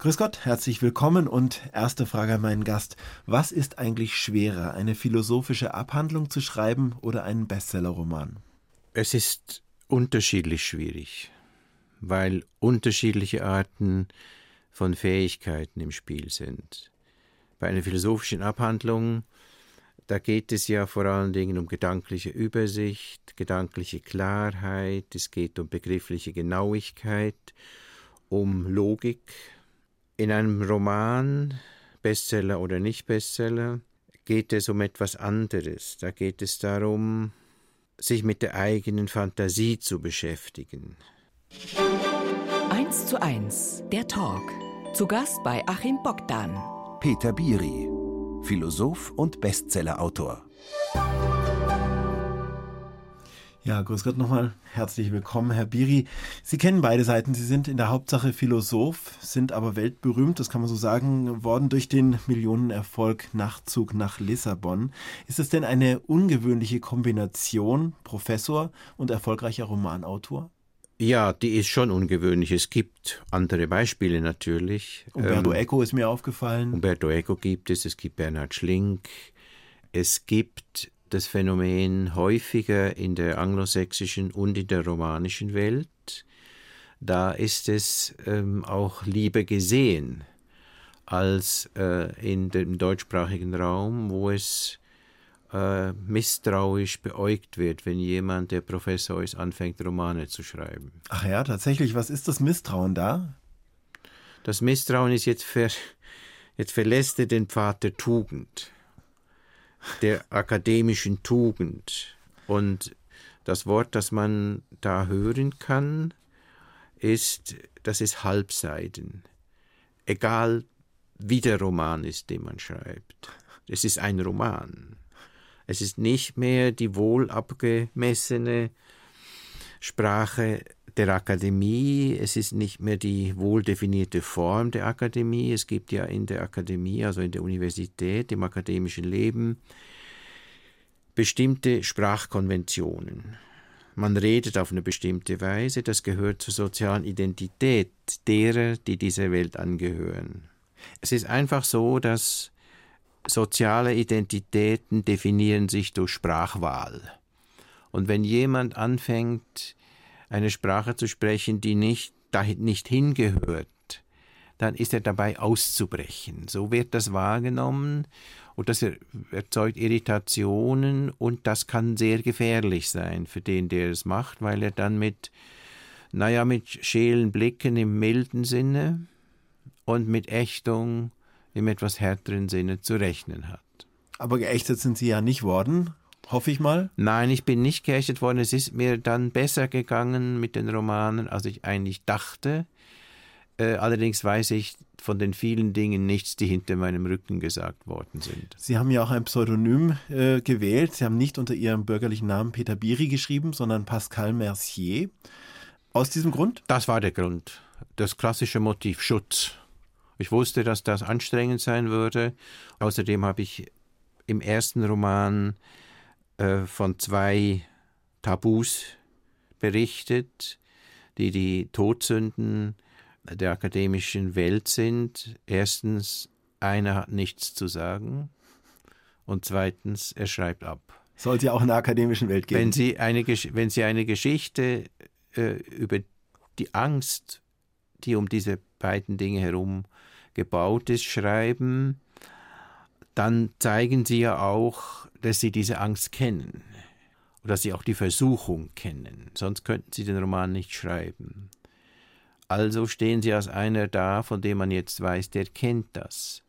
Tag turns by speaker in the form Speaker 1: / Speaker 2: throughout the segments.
Speaker 1: Grüß Gott, herzlich willkommen und erste Frage an meinen Gast. Was ist eigentlich schwerer, eine philosophische Abhandlung zu schreiben oder einen Bestsellerroman?
Speaker 2: Es ist unterschiedlich schwierig, weil unterschiedliche Arten von Fähigkeiten im Spiel sind. Bei einer philosophischen Abhandlung, da geht es ja vor allen Dingen um gedankliche Übersicht, gedankliche Klarheit, es geht um begriffliche Genauigkeit, um Logik, in einem Roman, Bestseller oder nicht Bestseller, geht es um etwas anderes. Da geht es darum, sich mit der eigenen Fantasie zu beschäftigen.
Speaker 3: 1 zu 1, der Talk. Zu Gast bei Achim Bogdan.
Speaker 4: Peter Biri, Philosoph und Bestsellerautor.
Speaker 1: Ja, grüß Gott nochmal. Herzlich willkommen, Herr Biri. Sie kennen beide Seiten. Sie sind in der Hauptsache Philosoph, sind aber weltberühmt, das kann man so sagen, worden durch den Millionenerfolg Nachtzug nach Lissabon. Ist es denn eine ungewöhnliche Kombination, Professor und erfolgreicher Romanautor?
Speaker 2: Ja, die ist schon ungewöhnlich. Es gibt andere Beispiele natürlich.
Speaker 1: Umberto ähm, Eco ist mir aufgefallen.
Speaker 2: Umberto Eco gibt es, es gibt Bernhard Schlink. Es gibt das Phänomen häufiger in der anglosächsischen und in der romanischen Welt. Da ist es ähm, auch lieber gesehen als äh, in dem deutschsprachigen Raum, wo es äh, misstrauisch beäugt wird, wenn jemand, der Professor ist, anfängt, Romane zu schreiben.
Speaker 1: Ach ja, tatsächlich, was ist das Misstrauen da?
Speaker 2: Das Misstrauen ist jetzt, ver, jetzt verlässt er den Pfad der Tugend der akademischen Tugend. Und das Wort, das man da hören kann, ist, das ist Halbseiden. Egal wie der Roman ist, den man schreibt. Es ist ein Roman. Es ist nicht mehr die wohl abgemessene Sprache der Akademie. Es ist nicht mehr die wohl definierte Form der Akademie. Es gibt ja in der Akademie, also in der Universität, im akademischen Leben, bestimmte Sprachkonventionen. Man redet auf eine bestimmte Weise, das gehört zur sozialen Identität derer, die dieser Welt angehören. Es ist einfach so, dass soziale Identitäten definieren sich durch Sprachwahl. Und wenn jemand anfängt, eine Sprache zu sprechen, die nicht, dahin nicht hingehört, dann ist er dabei auszubrechen. So wird das wahrgenommen und das erzeugt Irritationen und das kann sehr gefährlich sein für den, der es macht, weil er dann mit, naja, mit schälen Blicken im milden Sinne und mit Ächtung im etwas härteren Sinne zu rechnen hat.
Speaker 1: Aber geächtet sind Sie ja nicht worden hoffe ich mal.
Speaker 2: Nein, ich bin nicht geächtet worden. Es ist mir dann besser gegangen mit den Romanen, als ich eigentlich dachte. Äh, allerdings weiß ich von den vielen Dingen nichts, die hinter meinem Rücken gesagt worden sind.
Speaker 1: Sie haben ja auch ein Pseudonym äh, gewählt. Sie haben nicht unter Ihrem bürgerlichen Namen Peter Biri geschrieben, sondern Pascal Mercier. Aus diesem Grund?
Speaker 2: Das war der Grund. Das klassische Motiv Schutz. Ich wusste, dass das anstrengend sein würde. Außerdem habe ich im ersten Roman äh, von zwei Tabus berichtet, die die Todsünden der akademischen Welt sind. Erstens, einer hat nichts zu sagen und zweitens, er schreibt ab.
Speaker 1: Sollte ja auch in der akademischen Welt geben.
Speaker 2: Wenn Sie eine, wenn Sie eine Geschichte äh, über die Angst, die um diese beiden Dinge herum gebaut ist, schreiben, dann zeigen Sie ja auch, dass Sie diese Angst kennen oder dass Sie auch die Versuchung kennen. Sonst könnten Sie den Roman nicht schreiben. Also stehen Sie als einer da, von dem man jetzt weiß, der kennt das.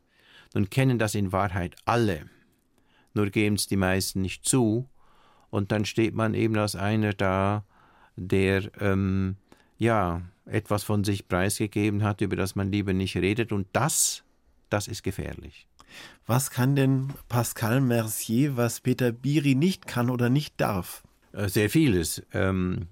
Speaker 2: Nun kennen das in Wahrheit alle, nur geben es die meisten nicht zu, und dann steht man eben als einer da, der ähm, ja etwas von sich preisgegeben hat, über das man lieber nicht redet, und das, das ist gefährlich.
Speaker 1: Was kann denn Pascal Mercier, was Peter Biri nicht kann oder nicht darf?
Speaker 2: Äh, sehr vieles. Ähm,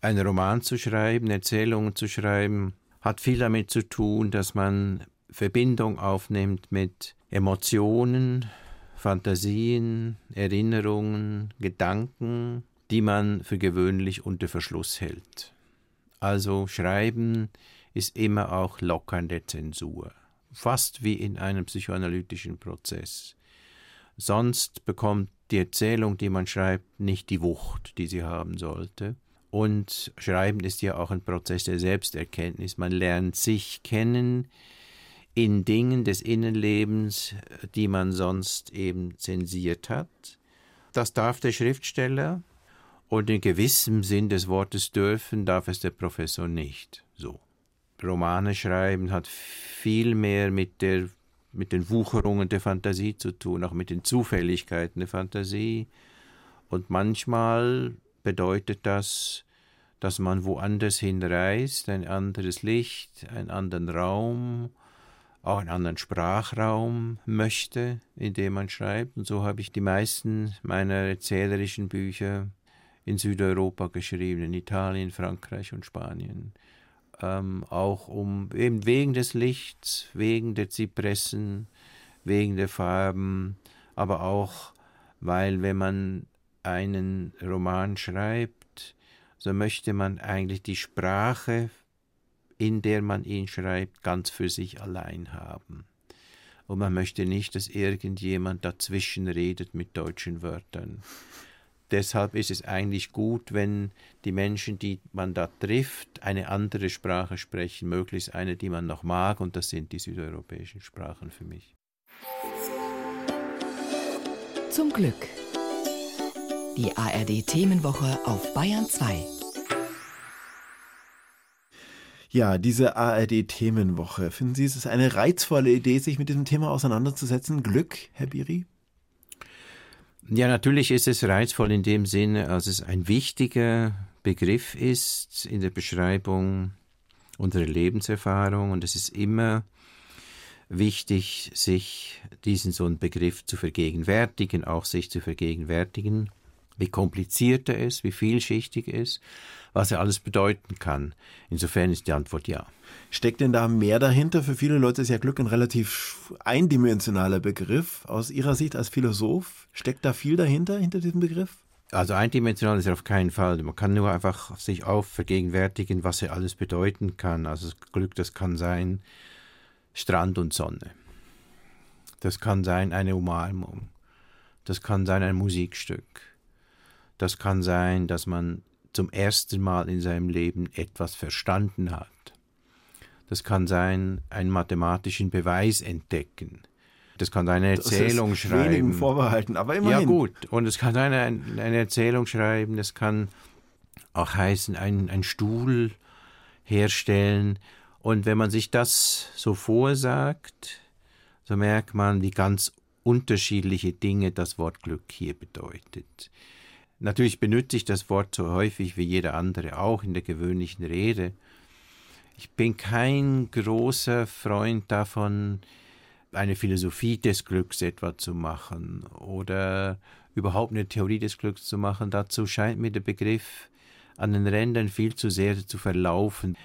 Speaker 2: einen Roman zu schreiben, Erzählungen zu schreiben, hat viel damit zu tun, dass man Verbindung aufnimmt mit Emotionen, Fantasien, Erinnerungen, Gedanken, die man für gewöhnlich unter Verschluss hält. Also Schreiben ist immer auch lockernde Zensur. Fast wie in einem psychoanalytischen Prozess. Sonst bekommt die Erzählung, die man schreibt, nicht die Wucht, die sie haben sollte. Und Schreiben ist ja auch ein Prozess der Selbsterkenntnis. Man lernt sich kennen in Dingen des Innenlebens, die man sonst eben zensiert hat. Das darf der Schriftsteller und in gewissem Sinn des Wortes dürfen darf es der Professor nicht. So. Romane schreiben hat viel mehr mit der mit den Wucherungen der Fantasie zu tun, auch mit den Zufälligkeiten der Fantasie. Und manchmal bedeutet das, dass man woanders hinreist, ein anderes Licht, einen anderen Raum, auch einen anderen Sprachraum möchte, in dem man schreibt. Und so habe ich die meisten meiner erzählerischen Bücher in Südeuropa geschrieben, in Italien, Frankreich und Spanien. Ähm, auch um eben wegen des Lichts, wegen der Zypressen, wegen der Farben, aber auch weil wenn man einen Roman schreibt, so möchte man eigentlich die Sprache, in der man ihn schreibt, ganz für sich allein haben. Und man möchte nicht, dass irgendjemand dazwischen redet mit deutschen Wörtern deshalb ist es eigentlich gut, wenn die Menschen, die man da trifft, eine andere Sprache sprechen, möglichst eine, die man noch mag, und das sind die südeuropäischen Sprachen für mich.
Speaker 3: Zum Glück. Die ARD Themenwoche auf Bayern 2.
Speaker 1: Ja, diese ARD Themenwoche. Finden Sie, es ist eine reizvolle Idee, sich mit diesem Thema auseinanderzusetzen? Glück, Herr Biri?
Speaker 2: Ja, natürlich ist es reizvoll in dem Sinne, als es ein wichtiger Begriff ist in der Beschreibung unserer Lebenserfahrung. Und es ist immer wichtig, sich diesen so einen Begriff zu vergegenwärtigen, auch sich zu vergegenwärtigen, wie kompliziert er ist, wie vielschichtig er ist, was er alles bedeuten kann. Insofern ist die Antwort ja.
Speaker 1: Steckt denn da mehr dahinter? Für viele Leute ist ja Glück ein relativ eindimensionaler Begriff. Aus Ihrer Sicht als Philosoph, steckt da viel dahinter, hinter diesem Begriff?
Speaker 2: Also eindimensional ist er auf keinen Fall. Man kann nur einfach sich auf vergegenwärtigen, was er alles bedeuten kann. Also Glück, das kann sein Strand und Sonne. Das kann sein eine Umarmung. Das kann sein ein Musikstück. Das kann sein, dass man zum ersten Mal in seinem Leben etwas verstanden hat. Das kann sein, einen mathematischen Beweis entdecken. Das kann eine Erzählung das schreiben. Wenigen
Speaker 1: vorbehalten, aber immerhin.
Speaker 2: Ja gut, und es kann eine, eine Erzählung schreiben, das kann auch heißen, einen, einen Stuhl herstellen. Und wenn man sich das so vorsagt, so merkt man, wie ganz unterschiedliche Dinge das Wort Glück hier bedeutet. Natürlich benutze ich das Wort so häufig wie jeder andere auch in der gewöhnlichen Rede. Ich bin kein großer Freund davon, eine Philosophie des Glücks etwa zu machen oder überhaupt eine Theorie des Glücks zu machen. Dazu scheint mir der Begriff an den Rändern viel zu sehr zu verlaufen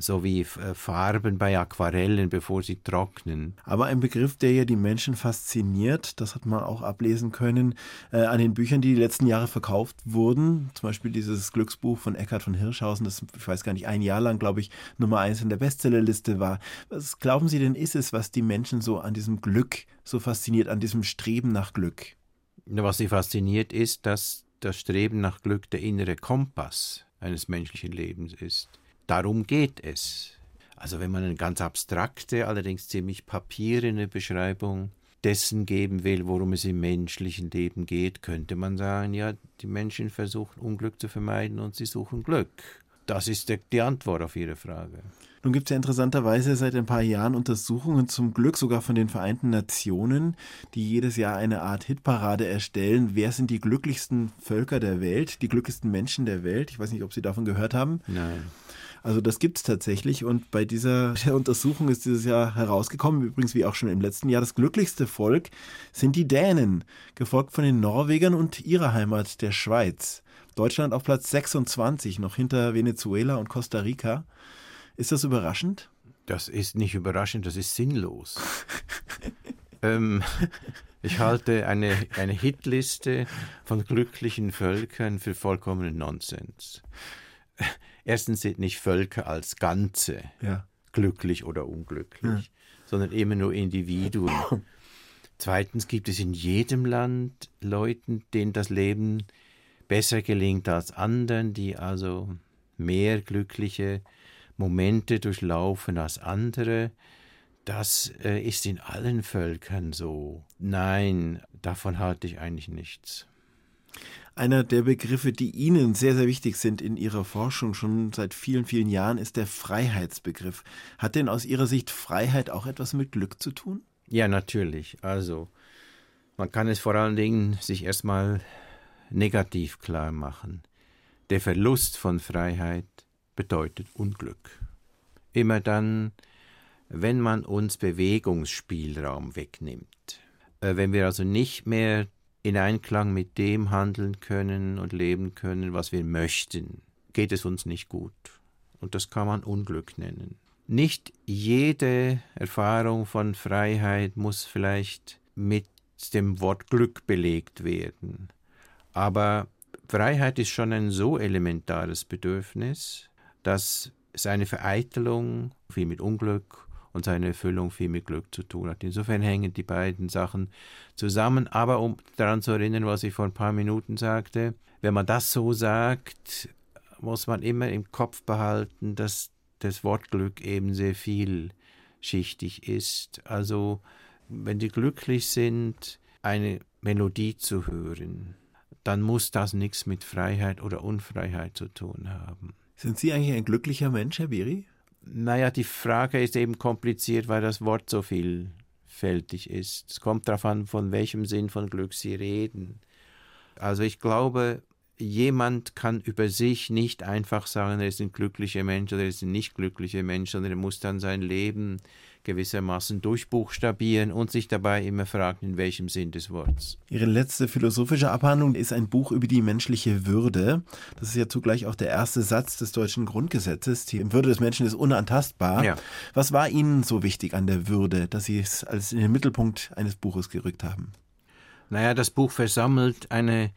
Speaker 2: so wie äh, Farben bei Aquarellen, bevor sie trocknen.
Speaker 1: Aber ein Begriff, der ja die Menschen fasziniert, das hat man auch ablesen können äh, an den Büchern, die die letzten Jahre verkauft wurden. Zum Beispiel dieses Glücksbuch von Eckhard von Hirschhausen, das, ich weiß gar nicht, ein Jahr lang, glaube ich, Nummer eins in der Bestsellerliste war. Was glauben Sie denn, ist es, was die Menschen so an diesem Glück so fasziniert, an diesem Streben nach Glück?
Speaker 2: Was sie fasziniert, ist, dass das Streben nach Glück der innere Kompass eines menschlichen Lebens ist. Darum geht es. Also wenn man eine ganz abstrakte, allerdings ziemlich papierende Beschreibung dessen geben will, worum es im menschlichen Leben geht, könnte man sagen, ja, die Menschen versuchen Unglück zu vermeiden und sie suchen Glück. Das ist die Antwort auf Ihre Frage.
Speaker 1: Nun gibt es ja interessanterweise seit ein paar Jahren Untersuchungen zum Glück sogar von den Vereinten Nationen, die jedes Jahr eine Art Hitparade erstellen. Wer sind die glücklichsten Völker der Welt, die glücklichsten Menschen der Welt? Ich weiß nicht, ob Sie davon gehört haben.
Speaker 2: Nein.
Speaker 1: Also das gibt es tatsächlich und bei dieser Untersuchung ist dieses Jahr herausgekommen, übrigens wie auch schon im letzten Jahr, das glücklichste Volk sind die Dänen, gefolgt von den Norwegern und ihrer Heimat der Schweiz. Deutschland auf Platz 26, noch hinter Venezuela und Costa Rica. Ist das überraschend?
Speaker 2: Das ist nicht überraschend, das ist sinnlos. ähm, ich halte eine, eine Hitliste von glücklichen Völkern für vollkommenen Nonsens erstens sind nicht Völker als Ganze
Speaker 1: ja.
Speaker 2: glücklich oder unglücklich, ja. sondern immer nur Individuen. Zweitens gibt es in jedem Land Leute, denen das Leben besser gelingt als anderen, die also mehr glückliche Momente durchlaufen als andere. Das äh, ist in allen Völkern so. Nein, davon halte ich eigentlich nichts.
Speaker 1: Einer der Begriffe, die Ihnen sehr, sehr wichtig sind in Ihrer Forschung schon seit vielen, vielen Jahren, ist der Freiheitsbegriff. Hat denn aus Ihrer Sicht Freiheit auch etwas mit Glück zu tun?
Speaker 2: Ja, natürlich. Also, man kann es vor allen Dingen sich erstmal negativ klar machen. Der Verlust von Freiheit bedeutet Unglück. Immer dann, wenn man uns Bewegungsspielraum wegnimmt. Äh, wenn wir also nicht mehr in Einklang mit dem handeln können und leben können, was wir möchten, geht es uns nicht gut. Und das kann man Unglück nennen. Nicht jede Erfahrung von Freiheit muss vielleicht mit dem Wort Glück belegt werden. Aber Freiheit ist schon ein so elementares Bedürfnis, dass seine Vereitelung viel mit Unglück und seine Erfüllung viel mit Glück zu tun hat. Insofern hängen die beiden Sachen zusammen. Aber um daran zu erinnern, was ich vor ein paar Minuten sagte, wenn man das so sagt, muss man immer im Kopf behalten, dass das Wort Glück eben sehr vielschichtig ist. Also wenn die glücklich sind, eine Melodie zu hören, dann muss das nichts mit Freiheit oder Unfreiheit zu tun haben.
Speaker 1: Sind Sie eigentlich ein glücklicher Mensch, Herr Biri?
Speaker 2: Naja, die Frage ist eben kompliziert, weil das Wort so vielfältig ist. Es kommt darauf an, von welchem Sinn von Glück Sie reden. Also ich glaube, jemand kann über sich nicht einfach sagen, er ist ein glücklicher Mensch oder er ist ein nicht glücklicher Mensch, sondern er muss dann sein Leben gewissermaßen durchbuchstabieren und sich dabei immer fragen, in welchem Sinn des Wortes.
Speaker 1: Ihre letzte philosophische Abhandlung ist ein Buch über die menschliche Würde. Das ist ja zugleich auch der erste Satz des deutschen Grundgesetzes. Die Würde des Menschen ist unantastbar. Ja. Was war Ihnen so wichtig an der Würde, dass Sie es als in den Mittelpunkt eines Buches gerückt haben?
Speaker 2: Naja, das Buch versammelt eine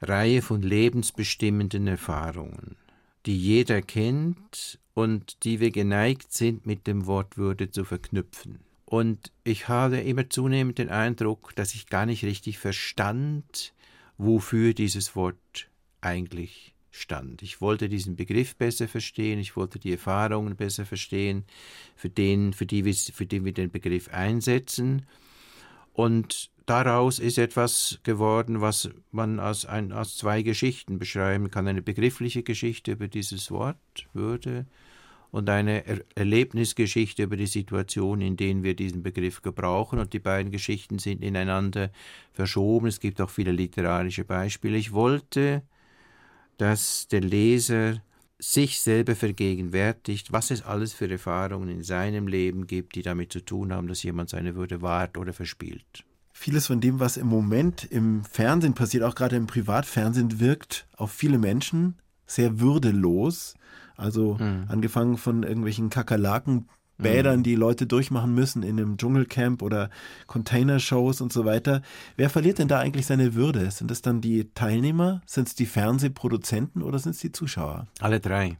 Speaker 2: Reihe von lebensbestimmenden Erfahrungen, die jeder kennt und die wir geneigt sind, mit dem Wort Würde zu verknüpfen. Und ich habe immer zunehmend den Eindruck, dass ich gar nicht richtig verstand, wofür dieses Wort eigentlich stand. Ich wollte diesen Begriff besser verstehen, ich wollte die Erfahrungen besser verstehen, für den, für die wir, für den wir den Begriff einsetzen. Und daraus ist etwas geworden, was man als, ein, als zwei Geschichten beschreiben kann. Eine begriffliche Geschichte über dieses Wort, Würde, und eine er Erlebnisgeschichte über die Situation, in denen wir diesen Begriff gebrauchen. Und die beiden Geschichten sind ineinander verschoben. Es gibt auch viele literarische Beispiele. Ich wollte, dass der Leser sich selber vergegenwärtigt, was es alles für Erfahrungen in seinem Leben gibt, die damit zu tun haben, dass jemand seine Würde wahrt oder verspielt
Speaker 1: vieles von dem, was im Moment im Fernsehen passiert, auch gerade im Privatfernsehen, wirkt auf viele Menschen sehr würdelos. Also mhm. angefangen von irgendwelchen Kakerlaken. Bädern, mhm. die Leute durchmachen müssen in einem Dschungelcamp oder Containershows und so weiter. Wer verliert denn da eigentlich seine Würde? Sind es dann die Teilnehmer? Sind es die Fernsehproduzenten oder sind es die Zuschauer?
Speaker 2: Alle drei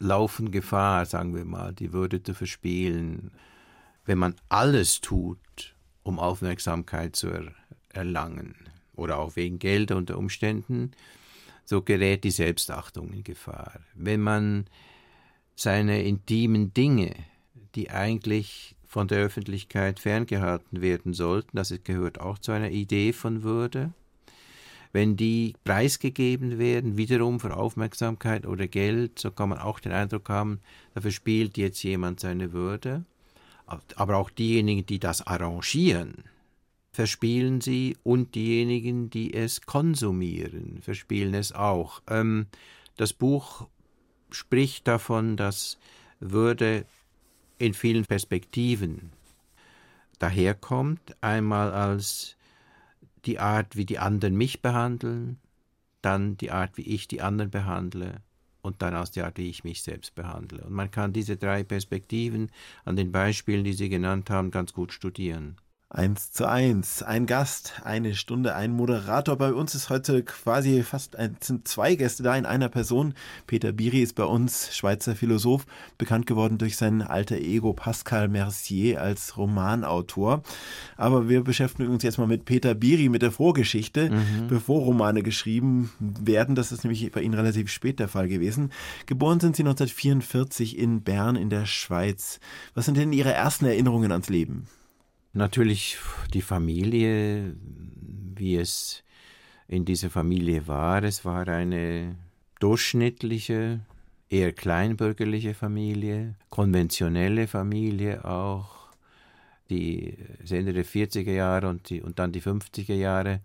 Speaker 2: laufen Gefahr, sagen wir mal, die Würde zu verspielen. Wenn man alles tut, um Aufmerksamkeit zu er erlangen oder auch wegen Geld unter Umständen, so gerät die Selbstachtung in Gefahr. Wenn man seine intimen Dinge, die eigentlich von der Öffentlichkeit ferngehalten werden sollten, das gehört auch zu einer Idee von Würde, wenn die preisgegeben werden, wiederum für Aufmerksamkeit oder Geld, so kann man auch den Eindruck haben, da verspielt jetzt jemand seine Würde aber auch diejenigen, die das arrangieren, verspielen sie und diejenigen, die es konsumieren, verspielen es auch. Ähm, das Buch spricht davon, dass Würde in vielen Perspektiven daherkommt, einmal als die Art, wie die anderen mich behandeln, dann die Art, wie ich die anderen behandle und dann aus der Art, wie ich mich selbst behandle. Und man kann diese drei Perspektiven an den Beispielen, die Sie genannt haben, ganz gut studieren.
Speaker 1: 1 zu 1. Ein Gast, eine Stunde, ein Moderator. Bei uns ist heute quasi fast ein, sind zwei Gäste da in einer Person. Peter Biri ist bei uns Schweizer Philosoph, bekannt geworden durch sein alter Ego Pascal Mercier als Romanautor. Aber wir beschäftigen uns jetzt mal mit Peter Biri, mit der Vorgeschichte, mhm. bevor Romane geschrieben werden. Das ist nämlich bei Ihnen relativ spät der Fall gewesen. Geboren sind Sie 1944 in Bern in der Schweiz. Was sind denn Ihre ersten Erinnerungen ans Leben?
Speaker 2: Natürlich die Familie, wie es in dieser Familie war. Es war eine durchschnittliche, eher kleinbürgerliche Familie, konventionelle Familie auch. Die Ende der 40er Jahre und, die, und dann die 50er Jahre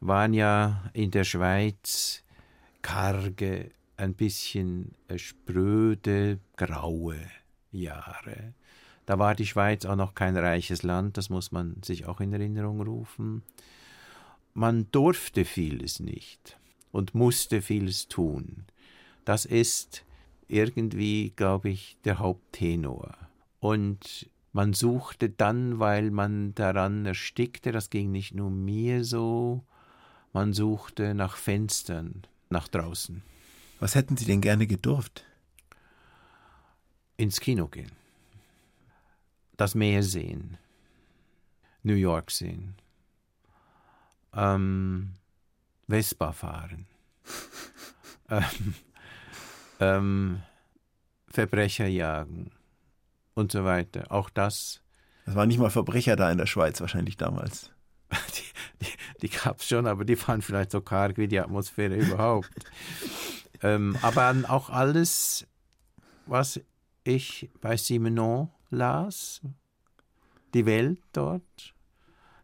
Speaker 2: waren ja in der Schweiz karge, ein bisschen spröde, graue Jahre. Da war die Schweiz auch noch kein reiches Land, das muss man sich auch in Erinnerung rufen. Man durfte vieles nicht und musste vieles tun. Das ist irgendwie, glaube ich, der Haupttenor. Und man suchte dann, weil man daran erstickte, das ging nicht nur mir so, man suchte nach Fenstern, nach draußen.
Speaker 1: Was hätten Sie denn gerne gedurft?
Speaker 2: Ins Kino gehen das Meer sehen, New York sehen, ähm, Vespa fahren, ähm, ähm, Verbrecher jagen und so weiter. Auch das.
Speaker 1: Es waren nicht mal Verbrecher da in der Schweiz wahrscheinlich damals.
Speaker 2: Die, die, die gab es schon, aber die waren vielleicht so karg wie die Atmosphäre überhaupt. ähm, aber auch alles, was ich bei Simenon las, die Welt dort,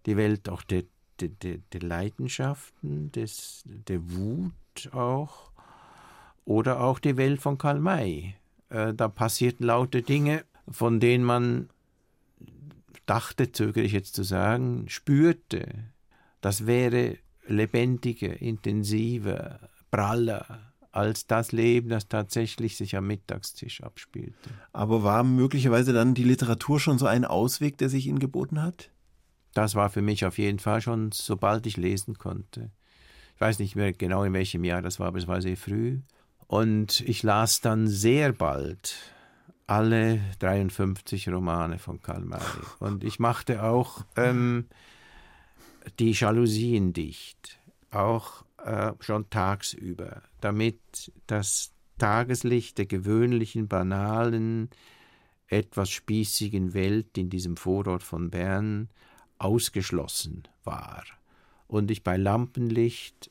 Speaker 2: die Welt auch der, der, der, der Leidenschaften, des, der Wut auch, oder auch die Welt von Karl May. Äh, da passierten laute Dinge, von denen man dachte, zögere ich jetzt zu sagen, spürte, das wäre lebendiger, intensiver, praller, als das Leben, das tatsächlich sich am Mittagstisch abspielte.
Speaker 1: Aber war möglicherweise dann die Literatur schon so ein Ausweg, der sich Ihnen geboten hat?
Speaker 2: Das war für mich auf jeden Fall schon, sobald ich lesen konnte. Ich weiß nicht mehr genau, in welchem Jahr das war, aber es war sehr früh. Und ich las dann sehr bald alle 53 Romane von Karl May. Und ich machte auch ähm, die Jalousien dicht, auch äh, schon tagsüber damit das Tageslicht der gewöhnlichen, banalen, etwas spießigen Welt in diesem Vorort von Bern ausgeschlossen war und ich bei Lampenlicht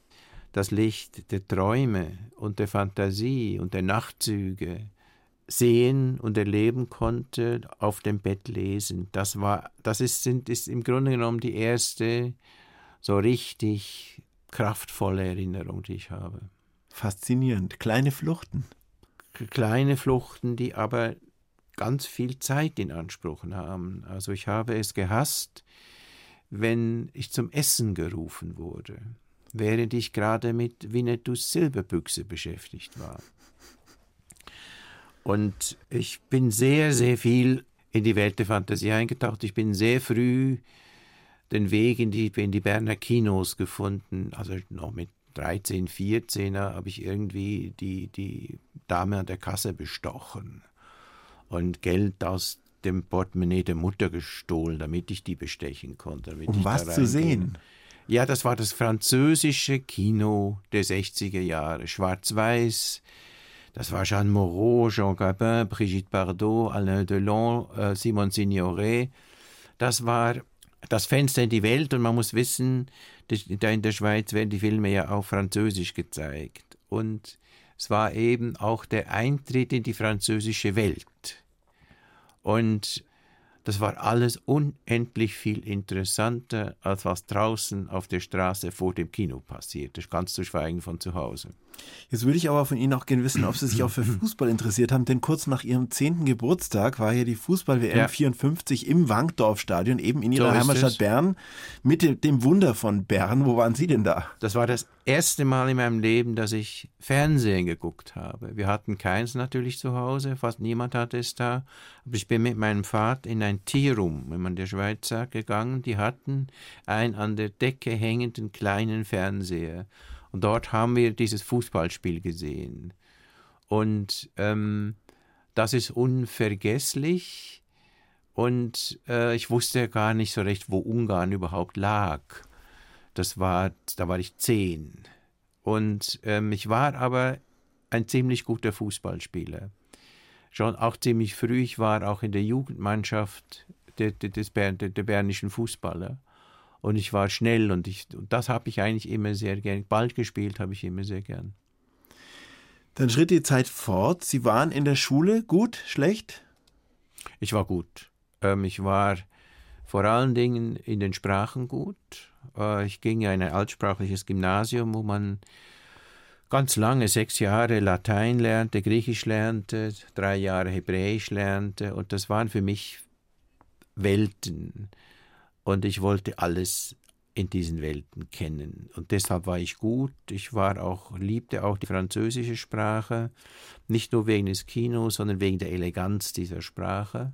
Speaker 2: das Licht der Träume und der Fantasie und der Nachtzüge sehen und erleben konnte, auf dem Bett lesen. Das war, das ist, sind, ist im Grunde genommen die erste so richtig kraftvolle Erinnerung, die ich habe.
Speaker 1: Faszinierend. Kleine Fluchten.
Speaker 2: Kleine Fluchten, die aber ganz viel Zeit in Anspruch nahmen. Also ich habe es gehasst, wenn ich zum Essen gerufen wurde, während ich gerade mit Winnetous Silberbüchse beschäftigt war. Und ich bin sehr, sehr viel in die Welt der Fantasie eingetaucht. Ich bin sehr früh den Weg in die, in die Berner Kinos gefunden, also noch mit 13, 14er habe ich irgendwie die, die Dame an der Kasse bestochen und Geld aus dem Portemonnaie der Mutter gestohlen, damit ich die bestechen konnte.
Speaker 1: Um was zu sehen?
Speaker 2: Ja, das war das französische Kino der 60er Jahre, schwarz-weiß. Das war Jean Moreau, Jean Gabin, Brigitte Bardot, Alain Delon, äh, Simon Signoret. Das war das Fenster in die Welt und man muss wissen, da in der Schweiz werden die Filme ja auf Französisch gezeigt. Und es war eben auch der Eintritt in die französische Welt. Und das war alles unendlich viel interessanter, als was draußen auf der Straße vor dem Kino passierte, ganz zu schweigen von zu Hause.
Speaker 1: Jetzt würde ich aber von Ihnen auch gerne wissen, ob Sie sich auch für Fußball interessiert haben, denn kurz nach Ihrem zehnten Geburtstag war ja die Fußball-WM ja. 54 im Wankdorf-Stadion, eben in Ihrer so Heimatstadt Bern, mit dem Wunder von Bern. Wo waren Sie denn da?
Speaker 2: Das war das erste Mal in meinem Leben, dass ich Fernsehen geguckt habe. Wir hatten keins natürlich zu Hause, fast niemand hatte es da. Aber ich bin mit meinem Vater in ein Tierum, wenn man der Schweiz sagt, gegangen. Die hatten einen an der Decke hängenden kleinen Fernseher. Und dort haben wir dieses Fußballspiel gesehen. Und ähm, das ist unvergesslich. Und äh, ich wusste gar nicht so recht, wo Ungarn überhaupt lag. Das war, da war ich zehn. Und ähm, ich war aber ein ziemlich guter Fußballspieler. Schon auch ziemlich früh. Ich war auch in der Jugendmannschaft der, der, des der, der bernischen Fußballer und ich war schnell und, ich, und das habe ich eigentlich immer sehr gern. Ball gespielt habe ich immer sehr gern.
Speaker 1: Dann schritt die Zeit fort. Sie waren in der Schule gut, schlecht?
Speaker 2: Ich war gut. Ähm, ich war vor allen Dingen in den Sprachen gut. Äh, ich ging in ein altsprachliches Gymnasium, wo man ganz lange, sechs Jahre Latein lernte, Griechisch lernte, drei Jahre Hebräisch lernte. Und das waren für mich Welten und ich wollte alles in diesen Welten kennen. Und deshalb war ich gut. Ich war auch, liebte auch die französische Sprache, nicht nur wegen des Kinos, sondern wegen der Eleganz dieser Sprache.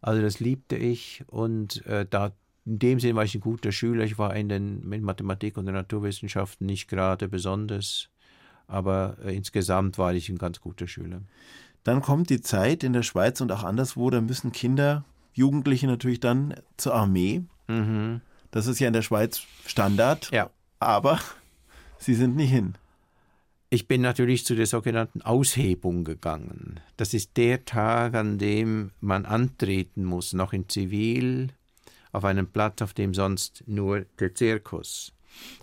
Speaker 2: Also das liebte ich und äh, da in dem Sinne war ich ein guter Schüler. Ich war in den in Mathematik und den Naturwissenschaften nicht gerade besonders, aber äh, insgesamt war ich ein ganz guter Schüler.
Speaker 1: Dann kommt die Zeit in der Schweiz und auch anderswo, da müssen Kinder Jugendliche natürlich dann zur Armee. Mhm. Das ist ja in der Schweiz Standard.
Speaker 2: Ja.
Speaker 1: Aber sie sind nicht hin.
Speaker 2: Ich bin natürlich zu der sogenannten Aushebung gegangen. Das ist der Tag, an dem man antreten muss, noch in Zivil, auf einem Platz, auf dem sonst nur der Zirkus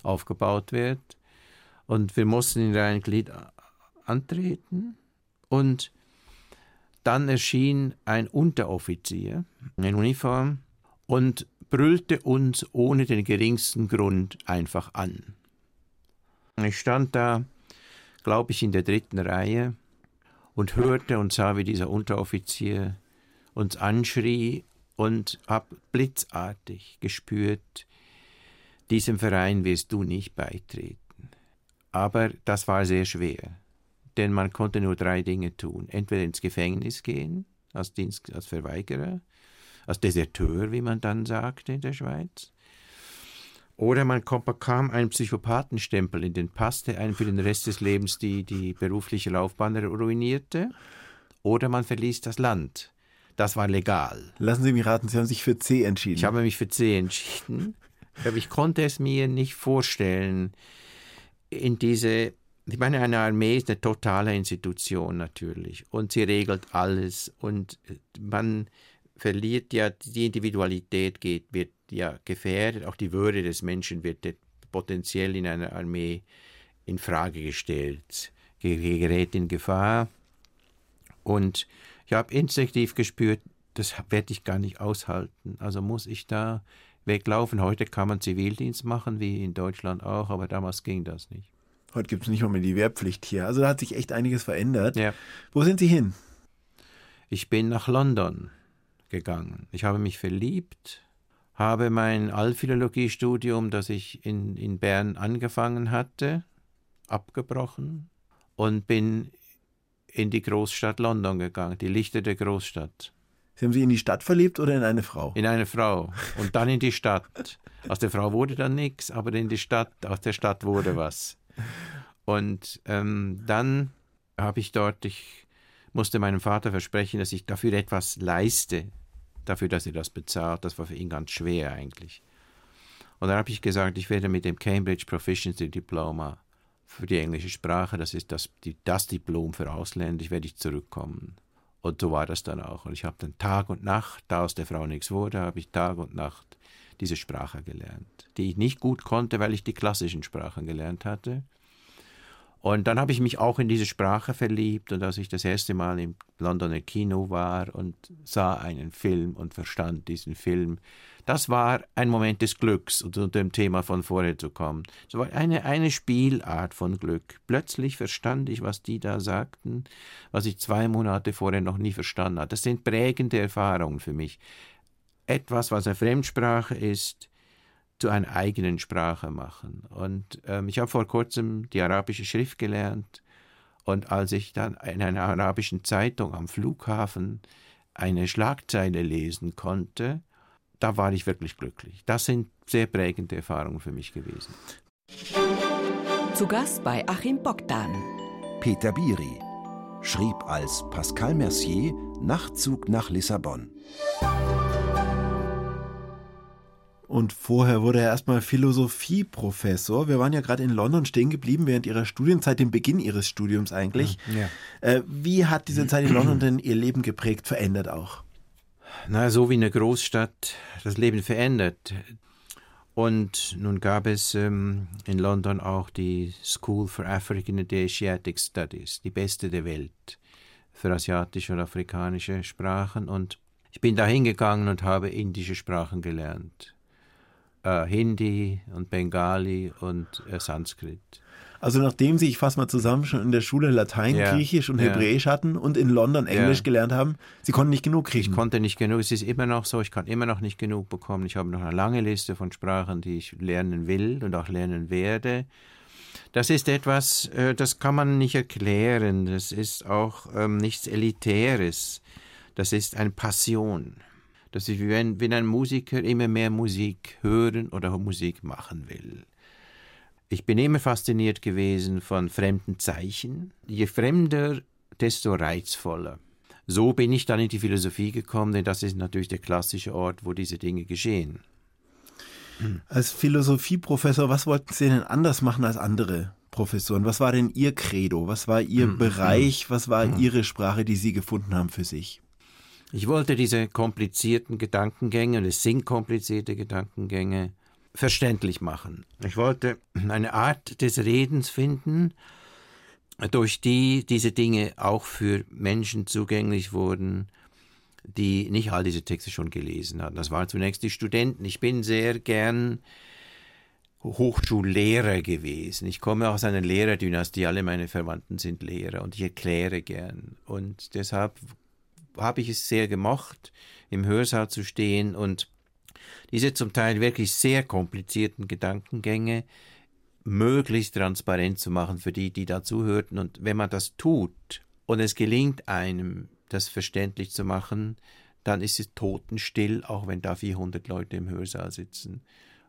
Speaker 2: aufgebaut wird. Und wir mussten in ein Glied antreten und dann erschien ein Unteroffizier in Uniform und brüllte uns ohne den geringsten Grund einfach an. Ich stand da, glaube ich, in der dritten Reihe und hörte und sah, wie dieser Unteroffizier uns anschrie und hab blitzartig gespürt, diesem Verein wirst du nicht beitreten. Aber das war sehr schwer denn man konnte nur drei Dinge tun. Entweder ins Gefängnis gehen, als, Dienst, als Verweigerer, als Deserteur, wie man dann sagte in der Schweiz. Oder man bekam einen Psychopathenstempel in den Pass, der einen für den Rest des Lebens die, die berufliche Laufbahn ruinierte. Oder man verließ das Land. Das war legal.
Speaker 1: Lassen Sie mich raten, Sie haben sich für C entschieden.
Speaker 2: Ich habe mich für C entschieden. Aber ich konnte es mir nicht vorstellen, in diese ich meine, eine Armee ist eine totale Institution natürlich und sie regelt alles und man verliert ja, die Individualität geht, wird ja gefährdet, auch die Würde des Menschen wird potenziell in einer Armee in Frage gestellt, gerät in Gefahr und ich habe instinktiv gespürt, das werde ich gar nicht aushalten, also muss ich da weglaufen. Heute kann man Zivildienst machen, wie in Deutschland auch, aber damals ging das nicht.
Speaker 1: Heute gibt es nicht mal mehr die Wehrpflicht hier. Also da hat sich echt einiges verändert.
Speaker 2: Ja.
Speaker 1: Wo sind Sie hin?
Speaker 2: Ich bin nach London gegangen. Ich habe mich verliebt, habe mein Allphilologiestudium, das ich in, in Bern angefangen hatte, abgebrochen und bin in die Großstadt London gegangen, die Lichter der Großstadt.
Speaker 1: Sie haben sich in die Stadt verliebt oder in eine Frau?
Speaker 2: In eine Frau und dann in die Stadt. Aus der Frau wurde dann nichts, aber in die Stadt, aus der Stadt wurde was. Und ähm, dann habe ich dort, ich musste meinem Vater versprechen, dass ich dafür etwas leiste, dafür, dass er das bezahlt. Das war für ihn ganz schwer eigentlich. Und dann habe ich gesagt, ich werde mit dem Cambridge Proficiency Diploma für die englische Sprache, das ist das, die, das Diplom für Ausländer, ich werde ich zurückkommen. Und so war das dann auch. Und ich habe dann Tag und Nacht, da aus der Frau nichts wurde, habe ich Tag und Nacht diese Sprache gelernt, die ich nicht gut konnte, weil ich die klassischen Sprachen gelernt hatte. Und dann habe ich mich auch in diese Sprache verliebt und als ich das erste Mal im Londoner Kino war und sah einen Film und verstand diesen Film, das war ein Moment des Glücks, um zu dem Thema von vorher zu kommen. Es war eine, eine Spielart von Glück. Plötzlich verstand ich, was die da sagten, was ich zwei Monate vorher noch nie verstanden hatte. Das sind prägende Erfahrungen für mich. Etwas, was eine Fremdsprache ist, zu einer eigenen Sprache machen. Und ähm, ich habe vor kurzem die arabische Schrift gelernt und als ich dann in einer arabischen Zeitung am Flughafen eine Schlagzeile lesen konnte, da war ich wirklich glücklich. Das sind sehr prägende Erfahrungen für mich gewesen.
Speaker 3: Zu Gast bei Achim Bogdan.
Speaker 4: Peter Biri schrieb als Pascal Mercier Nachtzug nach Lissabon.
Speaker 1: Und vorher wurde er erstmal Philosophieprofessor. Wir waren ja gerade in London stehen geblieben während Ihrer Studienzeit, dem Beginn Ihres Studiums eigentlich. Ja. Äh, wie hat diese Zeit in London denn Ihr Leben geprägt, verändert auch?
Speaker 2: Na, so wie eine Großstadt das Leben verändert. Und nun gab es ähm, in London auch die School for African and Asiatic Studies, die beste der Welt für asiatische und afrikanische Sprachen. Und ich bin da hingegangen und habe indische Sprachen gelernt äh, Hindi und Bengali und äh, Sanskrit.
Speaker 1: Also nachdem Sie, ich fasse mal zusammen, schon in der Schule Latein, ja, Griechisch und ja. Hebräisch hatten und in London Englisch ja. gelernt haben, Sie konnten nicht genug kriegen.
Speaker 2: Ich konnte nicht genug. Es ist immer noch so, ich kann immer noch nicht genug bekommen. Ich habe noch eine lange Liste von Sprachen, die ich lernen will und auch lernen werde. Das ist etwas, äh, das kann man nicht erklären. Das ist auch ähm, nichts Elitäres. Das ist eine Passion dass ich, wenn, wenn ein Musiker immer mehr Musik hören oder Musik machen will. Ich bin immer fasziniert gewesen von fremden Zeichen. Je fremder, desto reizvoller. So bin ich dann in die Philosophie gekommen, denn das ist natürlich der klassische Ort, wo diese Dinge geschehen.
Speaker 1: Als Philosophieprofessor, was wollten Sie denn anders machen als andere Professoren? Was war denn Ihr Credo? Was war Ihr mhm. Bereich? Was war mhm. Ihre Sprache, die Sie gefunden haben für sich?
Speaker 2: Ich wollte diese komplizierten Gedankengänge, und es sind komplizierte Gedankengänge, verständlich machen. Ich wollte eine Art des Redens finden, durch die diese Dinge auch für Menschen zugänglich wurden, die nicht all diese Texte schon gelesen hatten. Das waren zunächst die Studenten. Ich bin sehr gern Hochschullehrer gewesen. Ich komme aus einer Lehrerdynastie, alle meine Verwandten sind Lehrer und ich erkläre gern. Und deshalb habe ich es sehr gemocht, im Hörsaal zu stehen und diese zum Teil wirklich sehr komplizierten Gedankengänge möglichst transparent zu machen für die, die dazuhörten. Und wenn man das tut und es gelingt einem, das verständlich zu machen, dann ist es totenstill, auch wenn da 400 Leute im Hörsaal sitzen,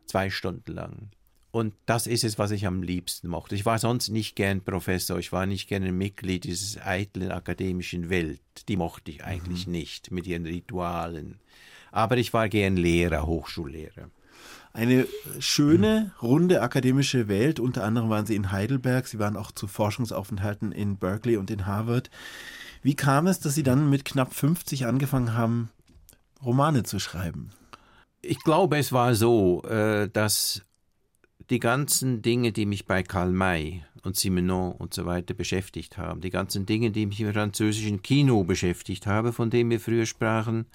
Speaker 2: zwei Stunden lang. Und das ist es, was ich am liebsten mochte. Ich war sonst nicht gern Professor, ich war nicht gern Mitglied dieses eitlen akademischen Welt. Die mochte ich eigentlich mhm. nicht mit ihren Ritualen. Aber ich war gern Lehrer, Hochschullehrer.
Speaker 1: Eine schöne, runde akademische Welt. Unter anderem waren Sie in Heidelberg, Sie waren auch zu Forschungsaufenthalten in Berkeley und in Harvard. Wie kam es, dass Sie dann mit knapp 50 angefangen haben, Romane zu schreiben?
Speaker 2: Ich glaube, es war so, äh, dass die ganzen Dinge, die mich bei Karl May und Simenon und so weiter beschäftigt haben, die ganzen Dinge, die mich im französischen Kino beschäftigt haben, von dem wir früher sprachen,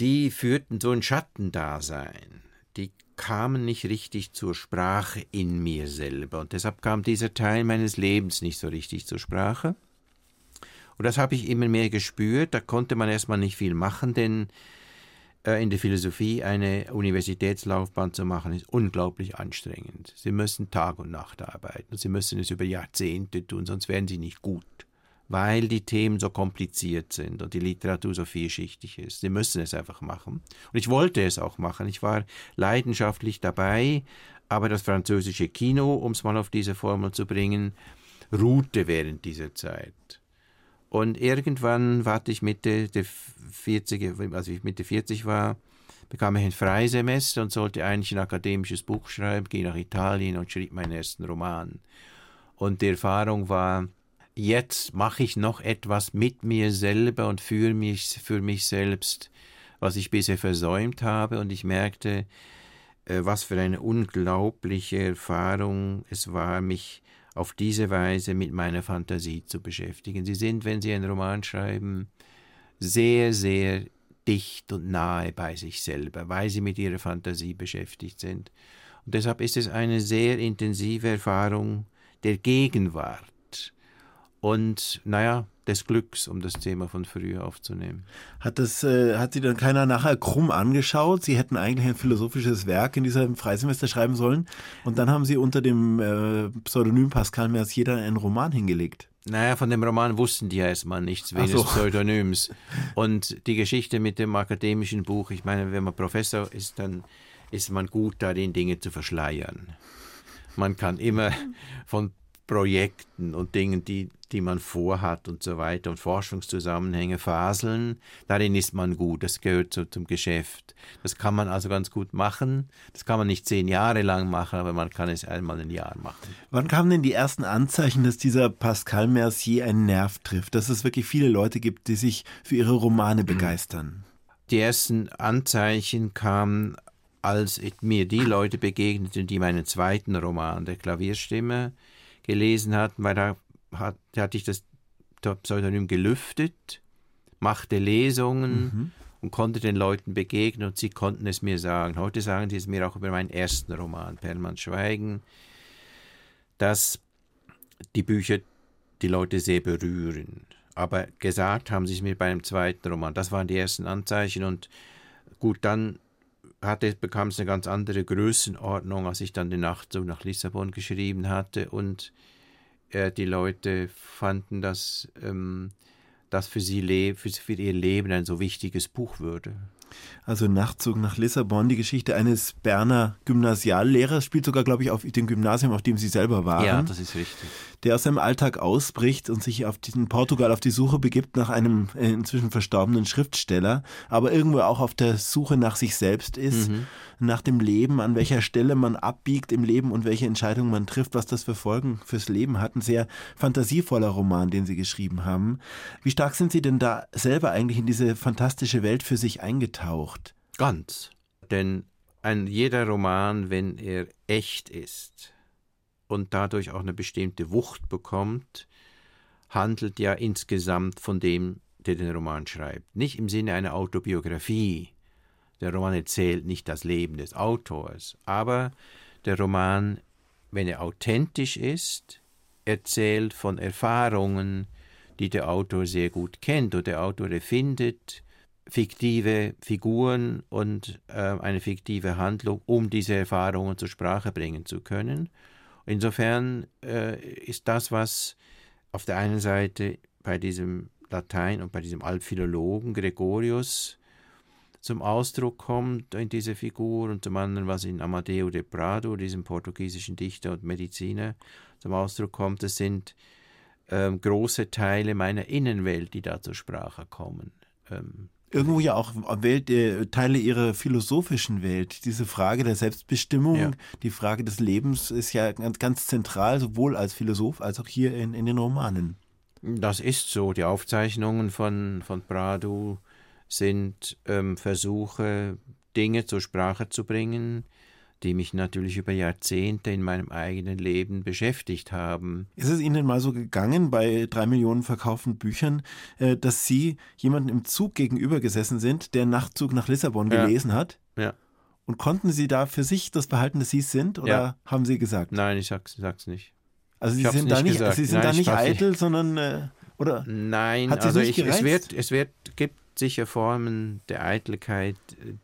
Speaker 2: die führten so ein Schattendasein. Die kamen nicht richtig zur Sprache in mir selber. Und deshalb kam dieser Teil meines Lebens nicht so richtig zur Sprache. Und das habe ich immer mehr gespürt. Da konnte man erstmal nicht viel machen, denn in der Philosophie eine Universitätslaufbahn zu machen, ist unglaublich anstrengend. Sie müssen Tag und Nacht arbeiten. Sie müssen es über Jahrzehnte tun, sonst werden sie nicht gut. Weil die Themen so kompliziert sind und die Literatur so vielschichtig ist. Sie müssen es einfach machen. Und ich wollte es auch machen. Ich war leidenschaftlich dabei, aber das französische Kino, um es mal auf diese Formel zu bringen, ruhte während dieser Zeit. Und irgendwann warte ich Mitte der 40, als ich Mitte 40 war, bekam ich ein Freisemester und sollte eigentlich ein akademisches Buch schreiben, ging nach Italien und schrieb meinen ersten Roman. Und die Erfahrung war, jetzt mache ich noch etwas mit mir selber und für mich, für mich selbst, was ich bisher versäumt habe. Und ich merkte, äh, was für eine unglaubliche Erfahrung es war, mich auf diese Weise mit meiner Fantasie zu beschäftigen. Sie sind, wenn Sie einen Roman schreiben, sehr, sehr dicht und nahe bei sich selber, weil Sie mit Ihrer Fantasie beschäftigt sind. Und deshalb ist es eine sehr intensive Erfahrung der Gegenwart und, naja, des Glücks, um das Thema von früher aufzunehmen.
Speaker 1: Hat das, äh, hat Sie dann keiner nachher krumm angeschaut? Sie hätten eigentlich ein philosophisches Werk in diesem Freisemester schreiben sollen und dann haben Sie unter dem äh, Pseudonym Pascal Mercier dann einen Roman hingelegt.
Speaker 2: Naja, von dem Roman wussten die ja erstmal nichts wegen so. des Pseudonyms. Und die Geschichte mit dem akademischen Buch, ich meine, wenn man Professor ist, dann ist man gut darin, Dinge zu verschleiern. Man kann immer von Projekten und Dingen, die, die man vorhat und so weiter und Forschungszusammenhänge faseln. Darin ist man gut, das gehört so zum Geschäft. Das kann man also ganz gut machen. Das kann man nicht zehn Jahre lang machen, aber man kann es einmal ein Jahr machen.
Speaker 1: Wann kamen denn die ersten Anzeichen, dass dieser Pascal Mercier einen Nerv trifft, dass es wirklich viele Leute gibt, die sich für ihre Romane begeistern?
Speaker 2: Die ersten Anzeichen kamen als mir die Leute begegneten, die meinen zweiten Roman, der Klavierstimme, gelesen hatten, weil da, hat, da hatte ich das Pseudonym gelüftet, machte Lesungen mhm. und konnte den Leuten begegnen und sie konnten es mir sagen. Heute sagen sie es mir auch über meinen ersten Roman, Perlmann Schweigen, dass die Bücher die Leute sehr berühren. Aber gesagt haben sie es mir beim zweiten Roman. Das waren die ersten Anzeichen und gut, dann hatte, bekam es eine ganz andere Größenordnung, als ich dann den Nachtzug nach Lissabon geschrieben hatte. Und äh, die Leute fanden, dass ähm, das für, sie für, für ihr Leben ein so wichtiges Buch würde.
Speaker 1: Also Nachtzug nach Lissabon, die Geschichte eines Berner Gymnasiallehrers, spielt sogar, glaube ich, auf dem Gymnasium, auf dem Sie selber waren.
Speaker 2: Ja, das ist richtig
Speaker 1: der aus seinem Alltag ausbricht und sich auf diesen Portugal auf die Suche begibt nach einem äh, inzwischen verstorbenen Schriftsteller, aber irgendwo auch auf der Suche nach sich selbst ist, mhm. nach dem Leben, an welcher Stelle man abbiegt im Leben und welche Entscheidungen man trifft, was das für Folgen fürs Leben hat. Ein sehr fantasievoller Roman, den Sie geschrieben haben. Wie stark sind Sie denn da selber eigentlich in diese fantastische Welt für sich eingetaucht?
Speaker 2: Ganz. Denn ein jeder Roman, wenn er echt ist, und dadurch auch eine bestimmte Wucht bekommt, handelt ja insgesamt von dem, der den Roman schreibt. Nicht im Sinne einer Autobiografie. Der Roman erzählt nicht das Leben des Autors, aber der Roman, wenn er authentisch ist, erzählt von Erfahrungen, die der Autor sehr gut kennt und der Autor erfindet fiktive Figuren und äh, eine fiktive Handlung, um diese Erfahrungen zur Sprache bringen zu können. Insofern äh, ist das, was auf der einen Seite bei diesem Latein und bei diesem Altphilologen Gregorius zum Ausdruck kommt in dieser Figur und zum anderen, was in Amadeo de Prado, diesem portugiesischen Dichter und Mediziner, zum Ausdruck kommt, das sind ähm, große Teile meiner Innenwelt, die da zur Sprache kommen.
Speaker 1: Ähm, irgendwo ja auch Welt, äh, Teile ihrer philosophischen Welt. Diese Frage der Selbstbestimmung, ja. die Frage des Lebens ist ja ganz, ganz zentral, sowohl als Philosoph als auch hier in, in den Romanen.
Speaker 2: Das ist so. Die Aufzeichnungen von, von Prado sind ähm, Versuche, Dinge zur Sprache zu bringen, die mich natürlich über Jahrzehnte in meinem eigenen Leben beschäftigt haben.
Speaker 1: Ist es Ihnen mal so gegangen bei drei Millionen verkauften Büchern, äh, dass Sie jemanden im Zug gegenüber gesessen sind, der Nachtzug nach Lissabon ja. gelesen hat?
Speaker 2: Ja.
Speaker 1: Und konnten Sie da für sich das behalten, dass Sie es sind? Oder ja. haben Sie gesagt?
Speaker 2: Nein, ich sag's, sag's nicht.
Speaker 1: Also Sie sind da nicht, Sie sind Nein, da nicht eitel, nicht. sondern äh, oder?
Speaker 2: Nein, also ich, es wird, es wird, gibt sicher Formen der Eitelkeit,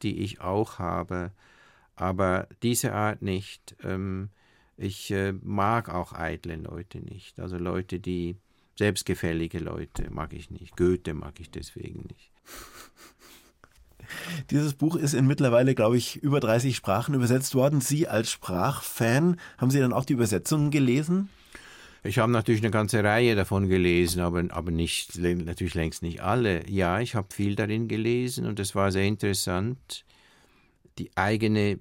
Speaker 2: die ich auch habe aber diese Art nicht. Ähm, ich äh, mag auch eitle Leute nicht. Also Leute, die selbstgefällige Leute mag ich nicht. Goethe mag ich deswegen nicht.
Speaker 1: Dieses Buch ist in mittlerweile, glaube ich, über 30 Sprachen übersetzt worden. Sie als Sprachfan, haben Sie dann auch die Übersetzungen gelesen?
Speaker 2: Ich habe natürlich eine ganze Reihe davon gelesen, aber, aber nicht, natürlich längst nicht alle. Ja, ich habe viel darin gelesen und es war sehr interessant, die eigene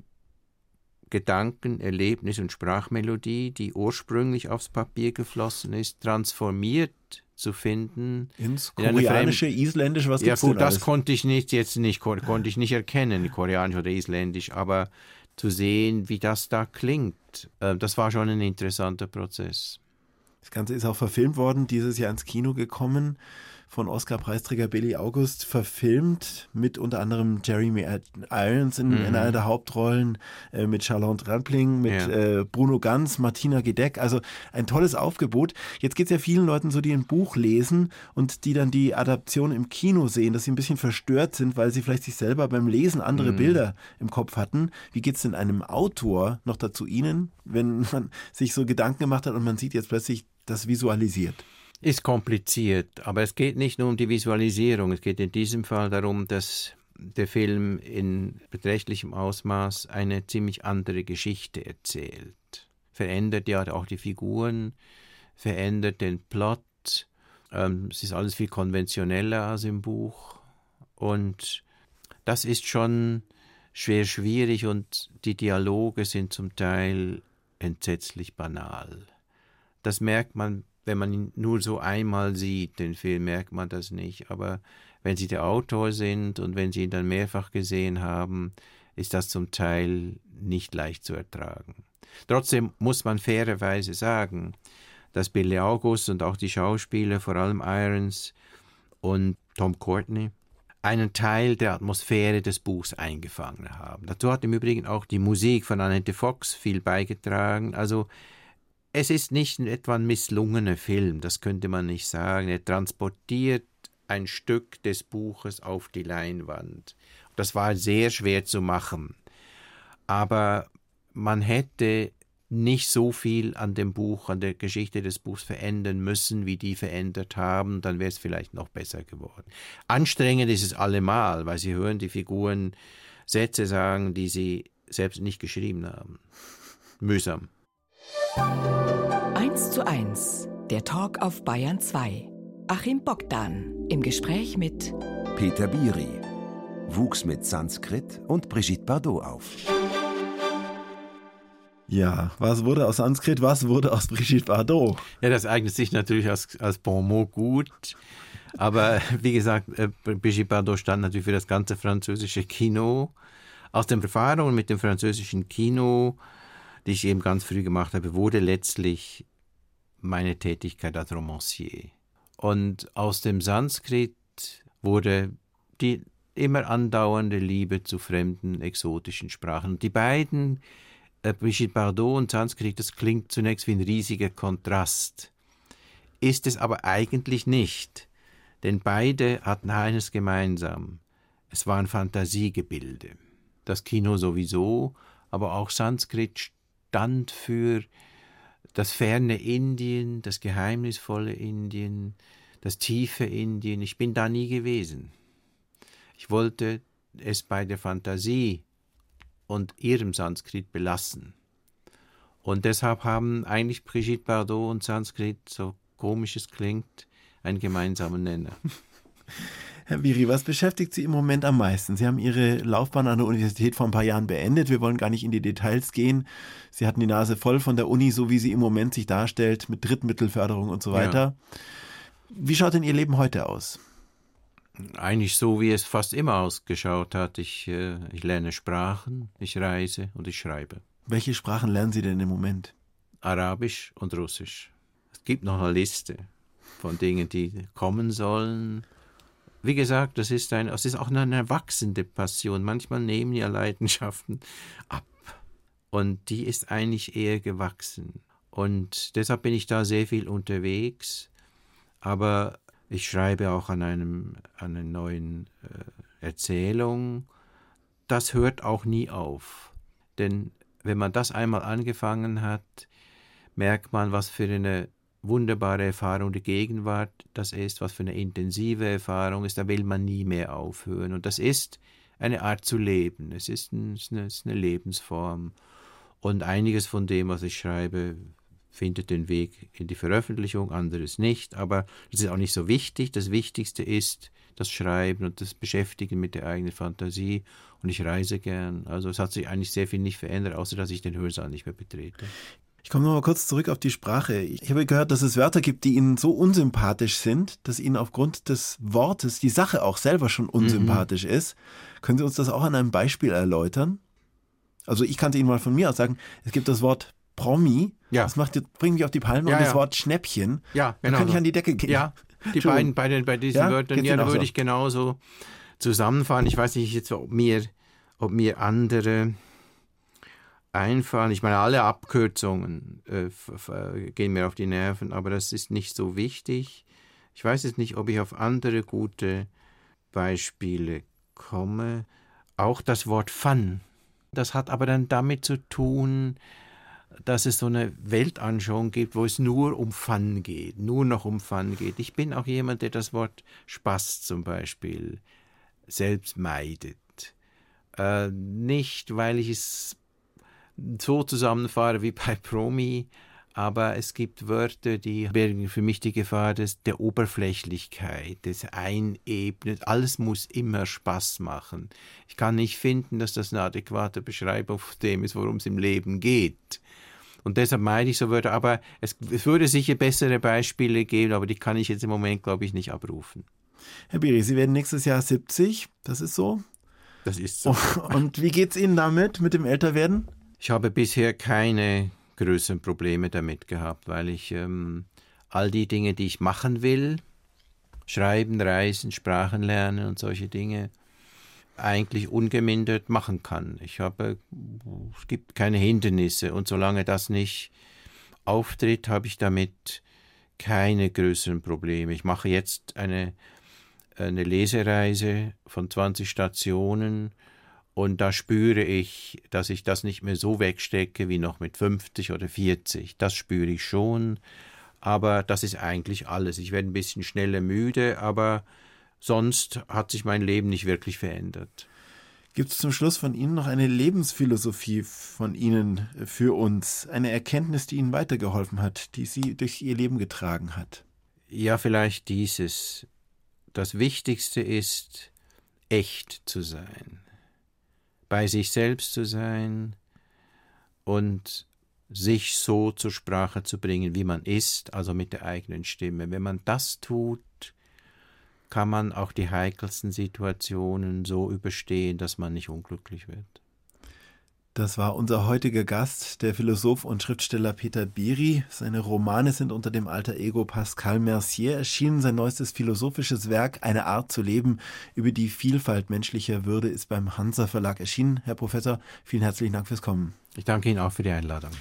Speaker 2: Gedanken, Erlebnis und Sprachmelodie, die ursprünglich aufs Papier geflossen ist, transformiert zu finden.
Speaker 1: Ins Koreanische, in Isländisch, was
Speaker 2: Ja gut, das konnte ich nicht, jetzt nicht, konnte ich nicht erkennen, Koreanisch oder Isländisch, aber zu sehen, wie das da klingt, äh, das war schon ein interessanter Prozess.
Speaker 1: Das Ganze ist auch verfilmt worden, dieses Jahr ins Kino gekommen von Oscar-Preisträger Billy August verfilmt, mit unter anderem Jeremy Irons in, mhm. in einer der Hauptrollen, äh, mit Charlotte Rampling, mit ja. äh, Bruno Ganz, Martina Gedeck. Also ein tolles Aufgebot. Jetzt geht es ja vielen Leuten so, die ein Buch lesen und die dann die Adaption im Kino sehen, dass sie ein bisschen verstört sind, weil sie vielleicht sich selber beim Lesen andere mhm. Bilder im Kopf hatten. Wie geht es denn einem Autor noch dazu Ihnen, wenn man sich so Gedanken gemacht hat und man sieht jetzt plötzlich das visualisiert?
Speaker 2: Ist kompliziert, aber es geht nicht nur um die Visualisierung, es geht in diesem Fall darum, dass der Film in beträchtlichem Ausmaß eine ziemlich andere Geschichte erzählt. Verändert ja auch die Figuren, verändert den Plot. Ähm, es ist alles viel konventioneller als im Buch. Und das ist schon schwer schwierig und die Dialoge sind zum Teil entsetzlich banal. Das merkt man wenn man ihn nur so einmal sieht, den Film, merkt man das nicht. Aber wenn Sie der Autor sind und wenn Sie ihn dann mehrfach gesehen haben, ist das zum Teil nicht leicht zu ertragen. Trotzdem muss man fairerweise sagen, dass Billy August und auch die Schauspieler, vor allem Irons und Tom Courtney, einen Teil der Atmosphäre des Buchs eingefangen haben. Dazu hat im Übrigen auch die Musik von Annette Fox viel beigetragen. Also es ist nicht etwa ein misslungener Film, das könnte man nicht sagen. Er transportiert ein Stück des Buches auf die Leinwand. Das war sehr schwer zu machen. Aber man hätte nicht so viel an dem Buch, an der Geschichte des Buchs verändern müssen, wie die verändert haben, dann wäre es vielleicht noch besser geworden. Anstrengend ist es allemal, weil Sie hören die Figuren Sätze sagen, die sie selbst nicht geschrieben haben. Mühsam.
Speaker 3: 1 zu 1, der Talk auf Bayern 2. Achim Bogdan im Gespräch mit
Speaker 4: Peter Biri, wuchs mit Sanskrit und Brigitte Bardot auf.
Speaker 1: Ja, was wurde aus Sanskrit, was wurde aus Brigitte Bardot?
Speaker 2: Ja, das eignet sich natürlich als, als Bon mot gut. Aber wie gesagt, äh, Brigitte Bardot stand natürlich für das ganze französische Kino. Aus den Erfahrungen mit dem französischen Kino die ich eben ganz früh gemacht habe, wurde letztlich meine Tätigkeit als Romancier. Und aus dem Sanskrit wurde die immer andauernde Liebe zu fremden, exotischen Sprachen. Die beiden, äh, Brigitte Bardot und Sanskrit, das klingt zunächst wie ein riesiger Kontrast. Ist es aber eigentlich nicht, denn beide hatten eines gemeinsam. Es waren Fantasiegebilde. Das Kino sowieso, aber auch Sanskrit stand für das ferne Indien, das geheimnisvolle Indien, das tiefe Indien. Ich bin da nie gewesen. Ich wollte es bei der Fantasie und ihrem Sanskrit belassen. Und deshalb haben eigentlich Brigitte Bardot und Sanskrit, so komisch es klingt, einen gemeinsamen Nenner.
Speaker 1: Herr Viri, was beschäftigt Sie im Moment am meisten? Sie haben Ihre Laufbahn an der Universität vor ein paar Jahren beendet. Wir wollen gar nicht in die Details gehen. Sie hatten die Nase voll von der Uni, so wie sie im Moment sich darstellt, mit Drittmittelförderung und so weiter. Ja. Wie schaut denn Ihr Leben heute aus?
Speaker 2: Eigentlich so, wie es fast immer ausgeschaut hat. Ich, äh, ich lerne Sprachen, ich reise und ich schreibe.
Speaker 1: Welche Sprachen lernen Sie denn im Moment?
Speaker 2: Arabisch und Russisch. Es gibt noch eine Liste von Dingen, die kommen sollen. Wie gesagt, das ist, ein, das ist auch eine wachsende Passion. Manchmal nehmen ja Leidenschaften ab. Und die ist eigentlich eher gewachsen. Und deshalb bin ich da sehr viel unterwegs. Aber ich schreibe auch an, einem, an einer neuen äh, Erzählung. Das hört auch nie auf. Denn wenn man das einmal angefangen hat, merkt man, was für eine wunderbare Erfahrung der Gegenwart das ist, was für eine intensive Erfahrung ist, da will man nie mehr aufhören. Und das ist eine Art zu leben, es ist, ein, es ist eine Lebensform. Und einiges von dem, was ich schreibe, findet den Weg in die Veröffentlichung, anderes nicht. Aber das ist auch nicht so wichtig. Das Wichtigste ist das Schreiben und das Beschäftigen mit der eigenen Fantasie. Und ich reise gern. Also es hat sich eigentlich sehr viel nicht verändert, außer dass ich den Hörsaal nicht mehr betrete.
Speaker 1: Ich komme nochmal kurz zurück auf die Sprache. Ich habe gehört, dass es Wörter gibt, die Ihnen so unsympathisch sind, dass Ihnen aufgrund des Wortes die Sache auch selber schon unsympathisch mhm. ist. Können Sie uns das auch an einem Beispiel erläutern? Also ich kann Ihnen mal von mir aus sagen, es gibt das Wort Promi.
Speaker 2: Ja.
Speaker 1: Das macht, bringt mich auf die Palme
Speaker 2: Ja,
Speaker 1: und das
Speaker 2: ja.
Speaker 1: Wort Schnäppchen.
Speaker 2: Ja, genau
Speaker 1: könnte ich
Speaker 2: so.
Speaker 1: an die Decke gehen.
Speaker 2: Ja, die beiden bei, den, bei diesen? Wörtern, ja, da würde
Speaker 1: so?
Speaker 2: ich genauso zusammenfahren. Ich weiß nicht jetzt, ob mir, ob mir andere einfallen. Ich meine, alle Abkürzungen äh, äh, gehen mir auf die Nerven, aber das ist nicht so wichtig. Ich weiß jetzt nicht, ob ich auf andere gute Beispiele komme. Auch das Wort Fun. Das hat aber dann damit zu tun, dass es so eine Weltanschauung gibt, wo es nur um Fun geht, nur noch um Fun geht. Ich bin auch jemand, der das Wort Spaß zum Beispiel selbst meidet. Äh, nicht, weil ich es so zusammenfahre wie bei Promi, aber es gibt Wörter, die bergen für mich die Gefahr des, der Oberflächlichkeit, des Einebnen. Alles muss immer Spaß machen. Ich kann nicht finden, dass das eine adäquate Beschreibung von dem ist, worum es im Leben geht. Und deshalb meine ich so Wörter, aber es, es würde sicher bessere Beispiele geben, aber die kann ich jetzt im Moment, glaube ich, nicht abrufen.
Speaker 1: Herr Biri, Sie werden nächstes Jahr 70. Das ist so.
Speaker 2: Das ist so.
Speaker 1: Und wie geht's Ihnen damit, mit dem Älterwerden?
Speaker 2: Ich habe bisher keine größeren Probleme damit gehabt, weil ich ähm, all die Dinge, die ich machen will, schreiben, reisen, Sprachen lernen und solche Dinge, eigentlich ungemindert machen kann. Ich habe, es gibt keine Hindernisse und solange das nicht auftritt, habe ich damit keine größeren Probleme. Ich mache jetzt eine, eine Lesereise von 20 Stationen und da spüre ich, dass ich das nicht mehr so wegstecke wie noch mit 50 oder 40. Das spüre ich schon, aber das ist eigentlich alles. Ich werde ein bisschen schneller müde, aber sonst hat sich mein Leben nicht wirklich verändert.
Speaker 1: Gibt es zum Schluss von Ihnen noch eine Lebensphilosophie von Ihnen für uns? Eine Erkenntnis, die Ihnen weitergeholfen hat, die Sie durch Ihr Leben getragen hat?
Speaker 2: Ja, vielleicht dieses. Das Wichtigste ist, echt zu sein, bei sich selbst zu sein und sich so zur Sprache zu bringen, wie man ist, also mit der eigenen Stimme. Wenn man das tut, kann man auch die heikelsten Situationen so überstehen, dass man nicht unglücklich wird.
Speaker 1: Das war unser heutiger Gast, der Philosoph und Schriftsteller Peter Biri. Seine Romane sind unter dem alter Ego Pascal Mercier erschienen. Sein neuestes philosophisches Werk, Eine Art zu leben, über die Vielfalt menschlicher Würde, ist beim Hansa Verlag erschienen. Herr Professor, vielen herzlichen Dank fürs Kommen.
Speaker 2: Ich danke Ihnen auch für die Einladung.